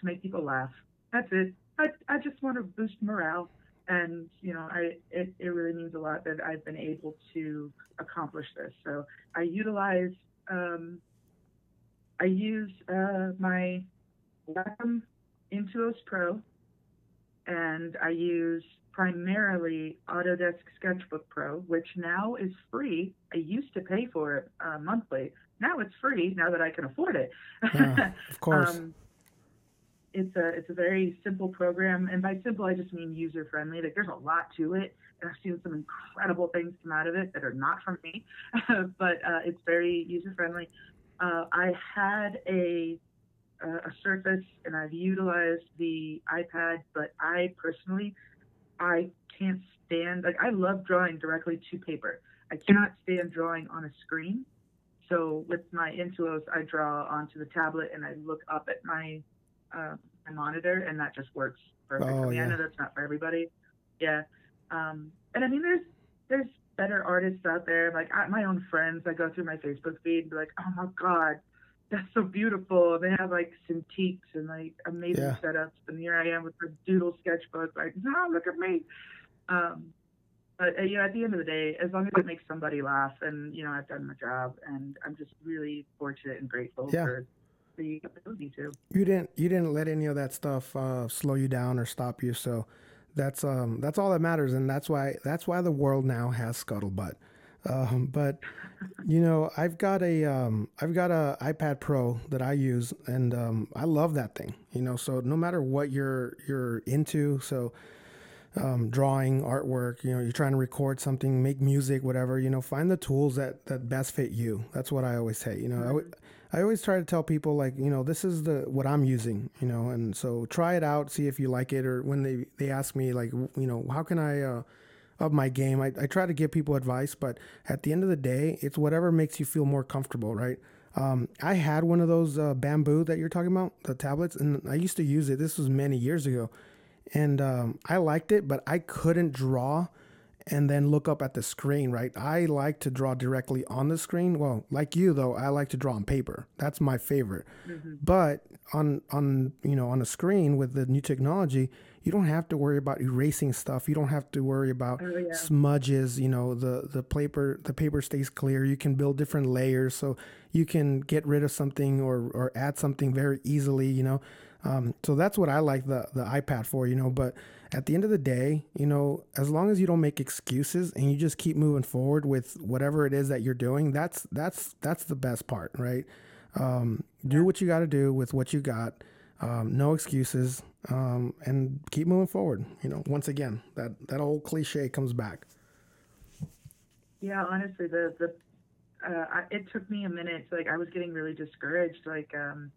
to make people laugh that's it. I, I just want to boost morale. And, you know, I, it, it really means a lot that I've been able to accomplish this. So I utilize, um, I use uh, my Intuos Pro and I use primarily Autodesk Sketchbook Pro, which now is free. I used to pay for it uh, monthly. Now it's free now that I can afford it. Yeah, of course. Um, it's a it's a very simple program, and by simple I just mean user friendly. Like there's a lot to it, and I've seen some incredible things come out of it that are not from me, but uh, it's very user friendly. Uh, I had a a Surface, and I've utilized the iPad, but I personally I can't stand like I love drawing directly to paper. I cannot stand drawing on a screen. So with my Intuos, I draw onto the tablet and I look up at my uh, my monitor, and that just works perfect Oh, for me. yeah. I know that's not for everybody. Yeah, um, and I mean, there's there's better artists out there. Like I, my own friends, I go through my Facebook feed and be like, oh my god, that's so beautiful. They have like Cintiqs and like amazing Yeah. setups, and here I am with the Doodle sketchbook. Like, no, look at me. Um, but uh, you know, at the end of the day, as long as it makes somebody laugh, and you know, I've done my job, and I'm just really fortunate and grateful Yeah. for the ability to. you didn't you didn't let any of that stuff uh, slow you down or stop you. So that's um that's all that matters, and that's why that's why the world now has scuttlebutt. Um, but you know, I've got a um, I've got a iPad Pro that I use, and um, I love that thing. You know, so no matter what you're you're into, so um, drawing, artwork, you know, you're trying to record something, make music, whatever, you know, find the tools that, that best fit you. That's what I always say. You know, I I always try to tell people like, you know, this is the what I'm using, you know, and so try it out, see if you like it, or when they they ask me like, you know, how can I uh, up my game? I, I try to give people advice, but at the end of the day, it's whatever makes you feel more comfortable, right? Um, I had one of those uh, bamboo that you're talking about, the tablets, and I used to use it. This was many years ago, and um, I liked it, but I couldn't draw and then look up at the screen, right? I like to draw directly on the screen. Well, like you though, I like to draw on paper. That's my favorite. Mm-hmm. But on on you know on a screen with the new technology, you don't have to worry about erasing stuff. You don't have to worry about oh, yeah. smudges. You know the the paper the paper stays clear. You can build different layers, so you can get rid of something or or add something very easily. You know, um, so that's what I like the the iPad for. You know, but at the end of the day, you know, as long as you don't make excuses and you just keep moving forward with whatever it is that you're doing, that's that's that's the best part, right? Um, do what you got to do with what you got. Um, no excuses, um, and keep moving forward. You know, once again, that that old cliche comes back. Yeah, honestly, the the uh, it took me a minute. like I was getting really discouraged. Like um,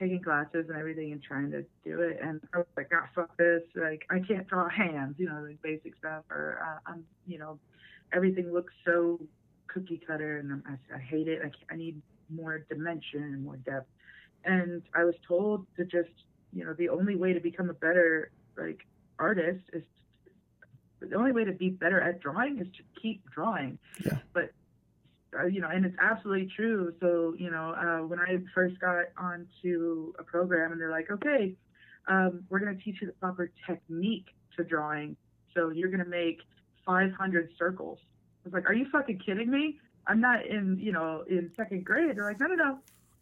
taking classes and everything and trying to do it. And I was like, oh, fuck this. Like, I can't draw hands, you know, like basic stuff. Or, uh, I'm, you know, everything looks so cookie cutter and I, I hate it. I, I need more dimension and more depth. And I was told to just, you know, the only way to become a better, like, artist is the only way to be better at drawing is to keep drawing. Yeah. But you know, and it's absolutely true. So, you know, uh, when I first got onto a program and they're like, okay, um, we're going to teach you the proper technique to drawing. So you're going to make 500 circles. I was like, are you fucking kidding me? I'm not in, you know, in second grade. They're like, no, no, no,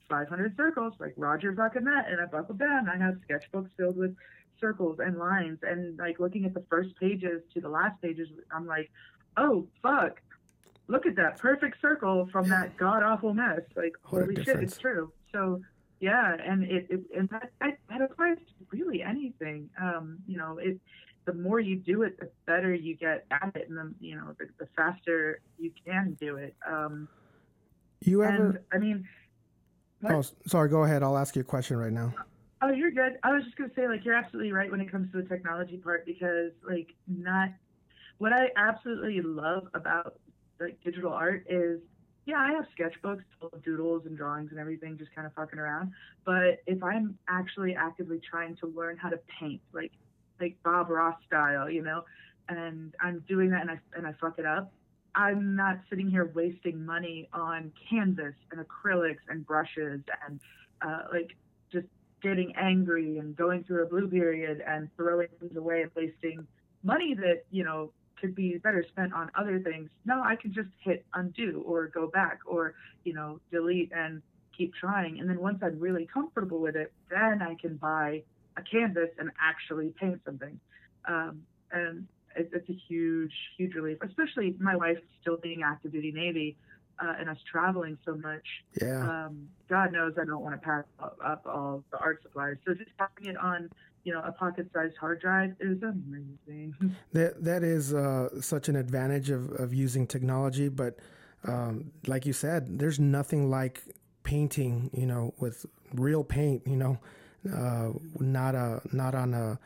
500 circles, like Roger fucking that. And I buckled down. I have sketchbooks filled with circles and lines. And like looking at the first pages to the last pages, I'm like, oh, fuck look at that perfect circle from that god awful mess. Like, what holy shit, it's true. So, yeah, and it, it and that, that applies to really anything. Um, you know, it the more you do it, the better you get at it, and the you know the, the faster you can do it. Um, you ever? And, I mean, what? oh, sorry. Go ahead. I'll ask you a question right now. Oh, you're good. I was just gonna say, like, you're absolutely right when it comes to the technology part because, like, not what I absolutely love about like digital art is yeah, I have sketchbooks full of doodles and drawings and everything, just kind of fucking around. But if I'm actually actively trying to learn how to paint, like like Bob Ross style, you know, and I'm doing that and I and I fuck it up, I'm not sitting here wasting money on canvas and acrylics and brushes and uh, like just getting angry and going through a blue period and throwing things away and wasting money that you know could be better spent on other things. No, I can just hit undo or go back or, you know, delete and keep trying. And then once I'm really comfortable with it, then I can buy a canvas and actually paint something. Um, and it, it's a huge, huge relief, especially my wife still being active duty Navy uh, and us traveling so much. Yeah. Um, God knows I don't want to pack up, up all the art supplies. So just having it on you know, a pocket-sized hard drive is amazing. That that is uh, such an advantage of, of using technology, but um, like you said, there's nothing like painting, you know, with real paint, you know, uh, not a not on a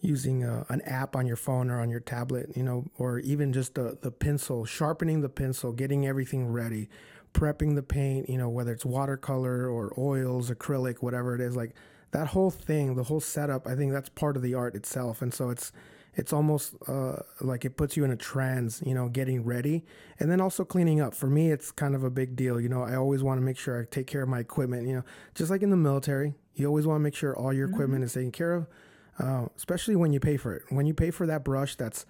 using a, an app on your phone or on your tablet, you know, or even just the the pencil, sharpening the pencil, getting everything ready, prepping the paint, you know, whether it's watercolor or oils, acrylic, whatever it is, like that whole thing, the whole setup, I think that's part of the art itself. And so it's it's almost uh, like it puts you in a trance, you know, getting ready and then also cleaning up. For me, it's kind of a big deal. You know, I always want to make sure I take care of my equipment, you know, just like in the military, you always want to make sure all your mm-hmm. equipment is taken care of, uh, especially when you pay for it. When you pay for that brush that's,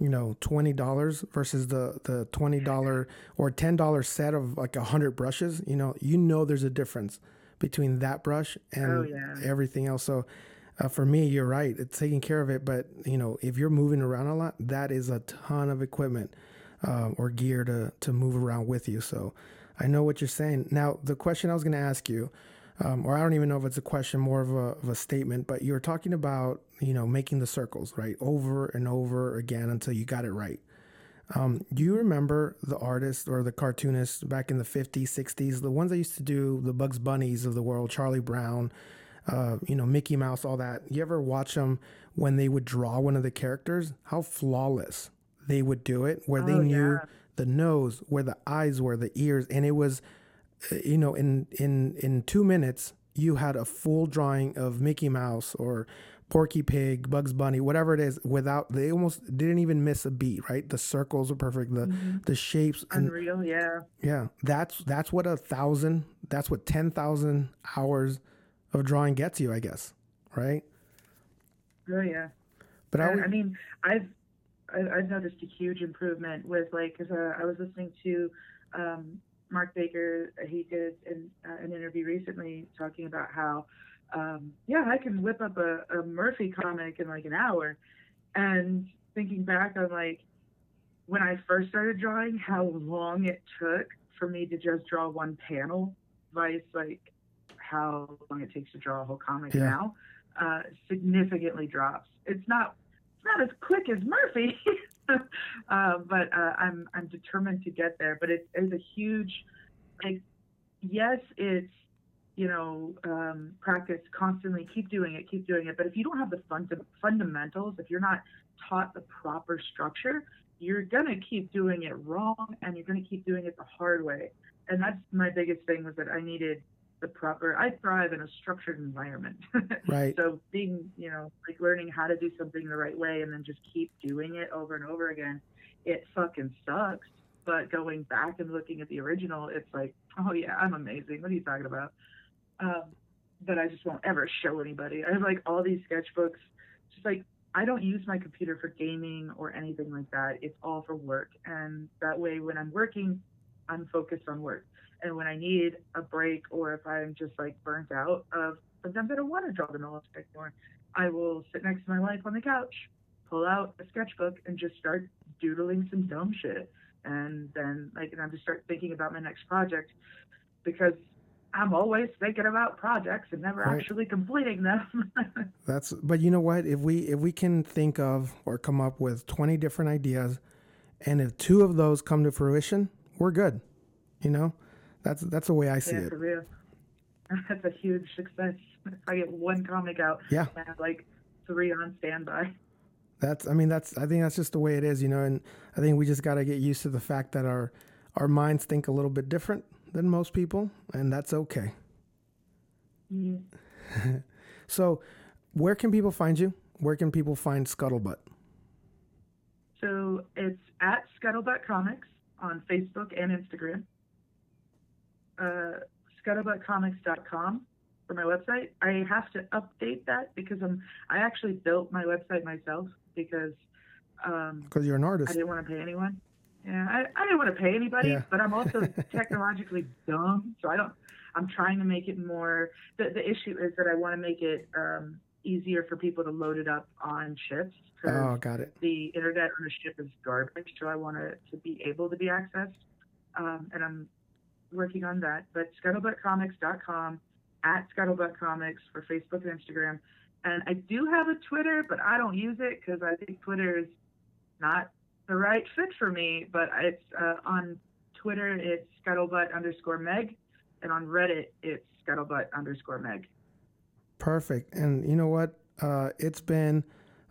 you know, $20 versus the, the $20 or $10 set of like 100 brushes, you know, you know there's a difference between that brush and oh, yeah. everything else. So uh, for me, you're right. It's taking care of it, but you know, if you're moving around a lot, that is a ton of equipment uh, or gear to to move around with you. So I know what you're saying. Now, the question I was going to ask you, um, or I don't even know if it's a question, more of a, of a statement, but you're talking about you know making the circles right over and over again until you got it right. Um, do you remember the artists or the cartoonists back in the 50s, 60s, the ones that used to do the Bugs Bunnies of the world, Charlie Brown, uh, you know, Mickey Mouse, all that? You ever watch them when they would draw one of the characters? How flawless they would do it, where they Oh, knew yeah. the nose, where the eyes were, the ears, and it was, uh, you know, in in in two minutes you had a full drawing of Mickey Mouse or Porky Pig, Bugs Bunny, whatever it is, without they almost didn't even miss a beat. Right, the circles are perfect, the the shapes, and Unreal, yeah. yeah, that's that's what a thousand, that's what ten thousand hours of drawing gets you, I guess. Right, Oh yeah. but I, And, I mean, I've I- I've noticed a huge improvement with like because uh, I was listening to um, Mark Baker. He did an, uh, an interview recently talking about how um, yeah I can whip up a, a Murphy comic in like an hour, and thinking back on like when I first started drawing, how long it took for me to just draw one panel, vice like how long it takes to draw a whole comic Yeah. now, uh, significantly drops. It's not it's not as quick as Murphy, uh, but uh, I'm I'm determined to get there. But it is a huge, like, yes, it's you know um, practice constantly, keep doing it, keep doing it. But if you don't have the funda- fundamentals, if you're not taught the proper structure, you're gonna keep doing it wrong, and you're gonna keep doing it the hard way. And that's my biggest thing was that I needed the proper. I thrive in a structured environment. right, So being, you know, like learning how to do something the right way and then just keep doing it over and over again, it fucking sucks. But going back and looking at the original, it's like, oh yeah, I'm amazing. What are you talking about? Um, but I just won't ever show anybody. I have like all these sketchbooks. Just like I don't use my computer for gaming or anything like that. It's all for work, and that way when I'm working, I'm focused on work. And when I need a break or if I'm just like burnt out of sometimes I don't want to draw the military anymore, I will sit next to my wife on the couch, pull out a sketchbook and just start doodling some dumb shit. And then like and I just start thinking about my next project because I'm always thinking about projects and never Right. actually completing them. That's but you know what? If we if we can think of or come up with 20 different ideas and if two of those come to fruition, we're good. You know? That's that's the way I see yeah, it. for real. That's a huge success. I get one comic out, Yeah. I have like three on standby. That's I mean that's I think that's just the way it is, you know, and I think we just got to get used to the fact that our our minds think a little bit different than most people and that's okay. Mhm. So, where can people find you? Where can people find Scuttlebutt? So it's at Scuttlebutt Comics on Facebook and Instagram. Uh, scuttlebuttcomics.com for my website. I have to update that because I'm I actually built my website myself because um, Because you're an artist. I didn't want to pay anyone. Yeah, I, I didn't want to pay anybody, Yeah. but I'm also technologically dumb, so I don't. I'm trying to make it more. The, the issue is that I want to make it um, easier for people to load it up on ships. Oh, got it. the internet on a ship is garbage, so I want it to be able to be accessed. Um, and I'm working on that. But scuttlebuttcomics.com, at scuttlebuttcomics for Facebook and Instagram. And I do have a Twitter, but I don't use it because I think Twitter is not the right fit for me. But it's uh, on Twitter, it's scuttlebutt underscore meg. And on Reddit, it's scuttlebutt underscore meg. Perfect. And you know what? Uh, it's been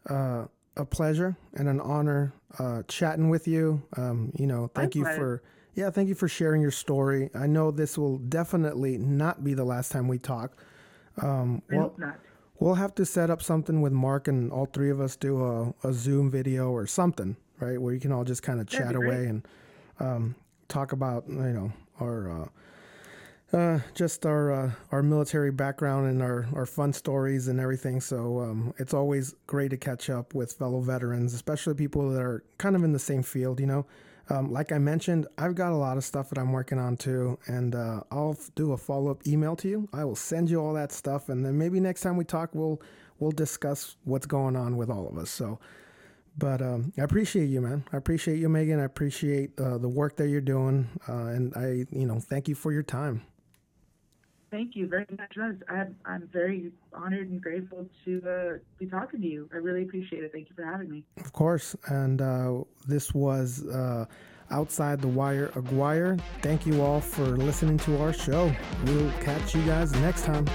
uh, a pleasure and an honor uh, chatting with you. Um, you know, thank you Likewise. for yeah, thank you for sharing your story. I know this will definitely not be the last time we talk. Um, I well, hope not. we'll have to set up something with Mark and all three of us do a, a Zoom video or something, right? Where you can all just kind of chat away and um, talk about you know our uh, uh, just our uh, our military background and our, our fun stories and everything. So um, it's always great to catch up with fellow veterans, especially people that are kind of in the same field. You know, um, like I mentioned, I've got a lot of stuff that I'm working on too, and uh, I'll do a follow up email to you. I will send you all that stuff, and then maybe next time we talk, we'll we'll discuss what's going on with all of us. So. But um, I appreciate you, man. I appreciate you, Megan. I appreciate uh, the work that you're doing, uh, and I, you know, thank you for your time. Thank you very much. I'm, I'm very honored and grateful to uh, be talking to you. I really appreciate it. Thank you for having me. Of course. And uh, this was uh, Outside the Wire Aguirre. Thank you all for listening to our show. We'll catch you guys next time.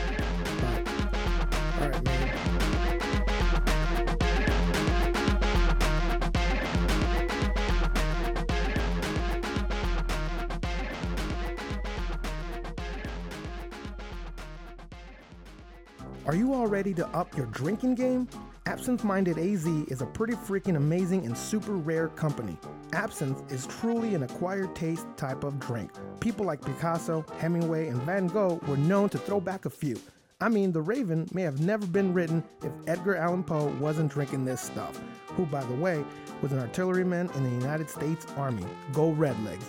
Are you all ready to up your drinking game? Absinthe Minded AZ is a pretty freaking amazing and super rare company. Absinthe is truly an acquired taste type of drink. People like Picasso, Hemingway, and Van Gogh were known to throw back a few. I mean, The Raven may have never been written if Edgar Allan Poe wasn't drinking this stuff, who, by the way, was an artilleryman in the United States Army. Go Redlegs.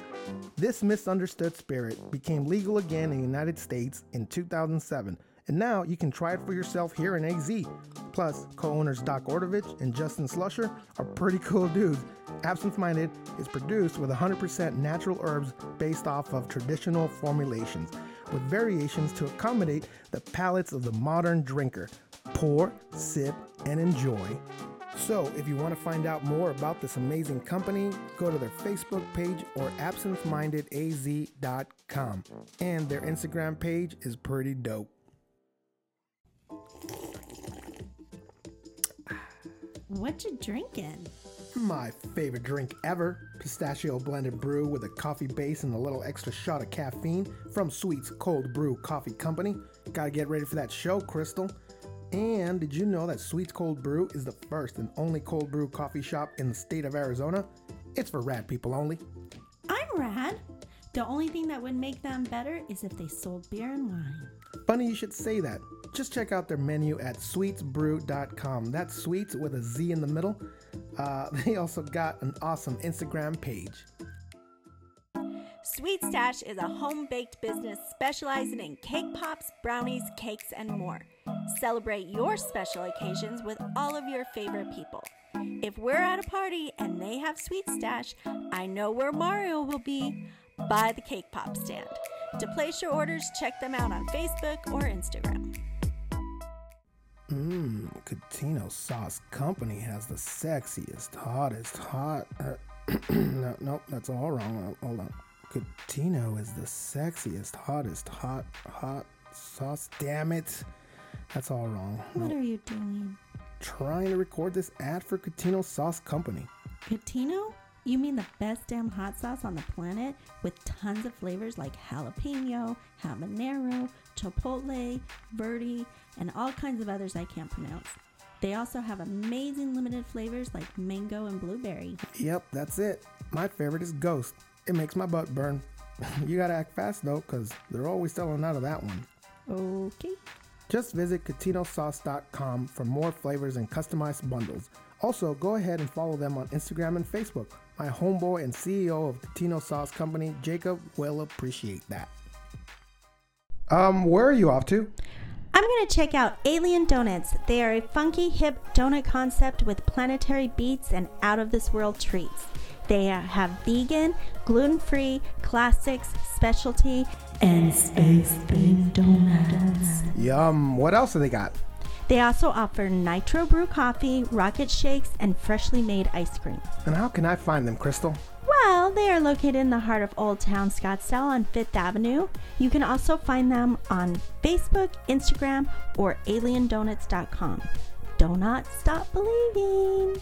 This misunderstood spirit became legal again in the United States in 2007 and now you can try it for yourself here in AZ. Plus, co owners Doc Ordovich and Justin Slusher are pretty cool dudes. Absinthe Minded is produced with 100% natural herbs based off of traditional formulations, with variations to accommodate the palates of the modern drinker. Pour, sip, and enjoy. So, if you want to find out more about this amazing company, go to their Facebook page or absinthemindedaz.com. And their Instagram page is pretty dope. What you drinking? My favorite drink ever pistachio blended brew with a coffee base and a little extra shot of caffeine from Sweet's Cold Brew Coffee Company. Gotta get ready for that show, Crystal. And did you know that Sweet's Cold Brew is the first and only cold brew coffee shop in the state of Arizona? It's for rad people only. I'm rad. The only thing that would make them better is if they sold beer and wine. Funny you should say that. Just check out their menu at sweetsbrew.com. That's sweets with a Z in the middle. Uh, they also got an awesome Instagram page. Sweet Stash is a home baked business specializing in cake pops, brownies, cakes, and more. Celebrate your special occasions with all of your favorite people. If we're at a party and they have Sweet Stash, I know where Mario will be by the cake pop stand. To place your orders, check them out on Facebook or Instagram. Mmm, Catino Sauce Company has the sexiest, hottest, hot. Uh, no, no, that's all wrong. Uh, hold on. Catino is the sexiest, hottest, hot, hot sauce. Damn it. That's all wrong. What are you doing? Trying to record this ad for Catino Sauce Company. Catino? You mean the best damn hot sauce on the planet with tons of flavors like jalapeno, habanero, chipotle, verde, and all kinds of others I can't pronounce. They also have amazing limited flavors like mango and blueberry. Yep, that's it. My favorite is Ghost. It makes my butt burn. you gotta act fast though, because they're always selling out of that one. Okay. Just visit CatinoSauce.com for more flavors and customized bundles. Also, go ahead and follow them on Instagram and Facebook. My homeboy and CEO of Catino Sauce Company, Jacob, will appreciate that. Um, where are you off to? I'm going to check out Alien Donuts. They are a funky, hip donut concept with planetary beats and out of this world treats. They have vegan, gluten free, classics, specialty, and space themed donuts. Yum. What else do they got? They also offer nitro brew coffee, rocket shakes, and freshly made ice cream. And how can I find them, Crystal? Well, they are located in the heart of Old Town Scottsdale on Fifth Avenue. You can also find them on Facebook, Instagram, or aliendonuts.com. Do not stop believing.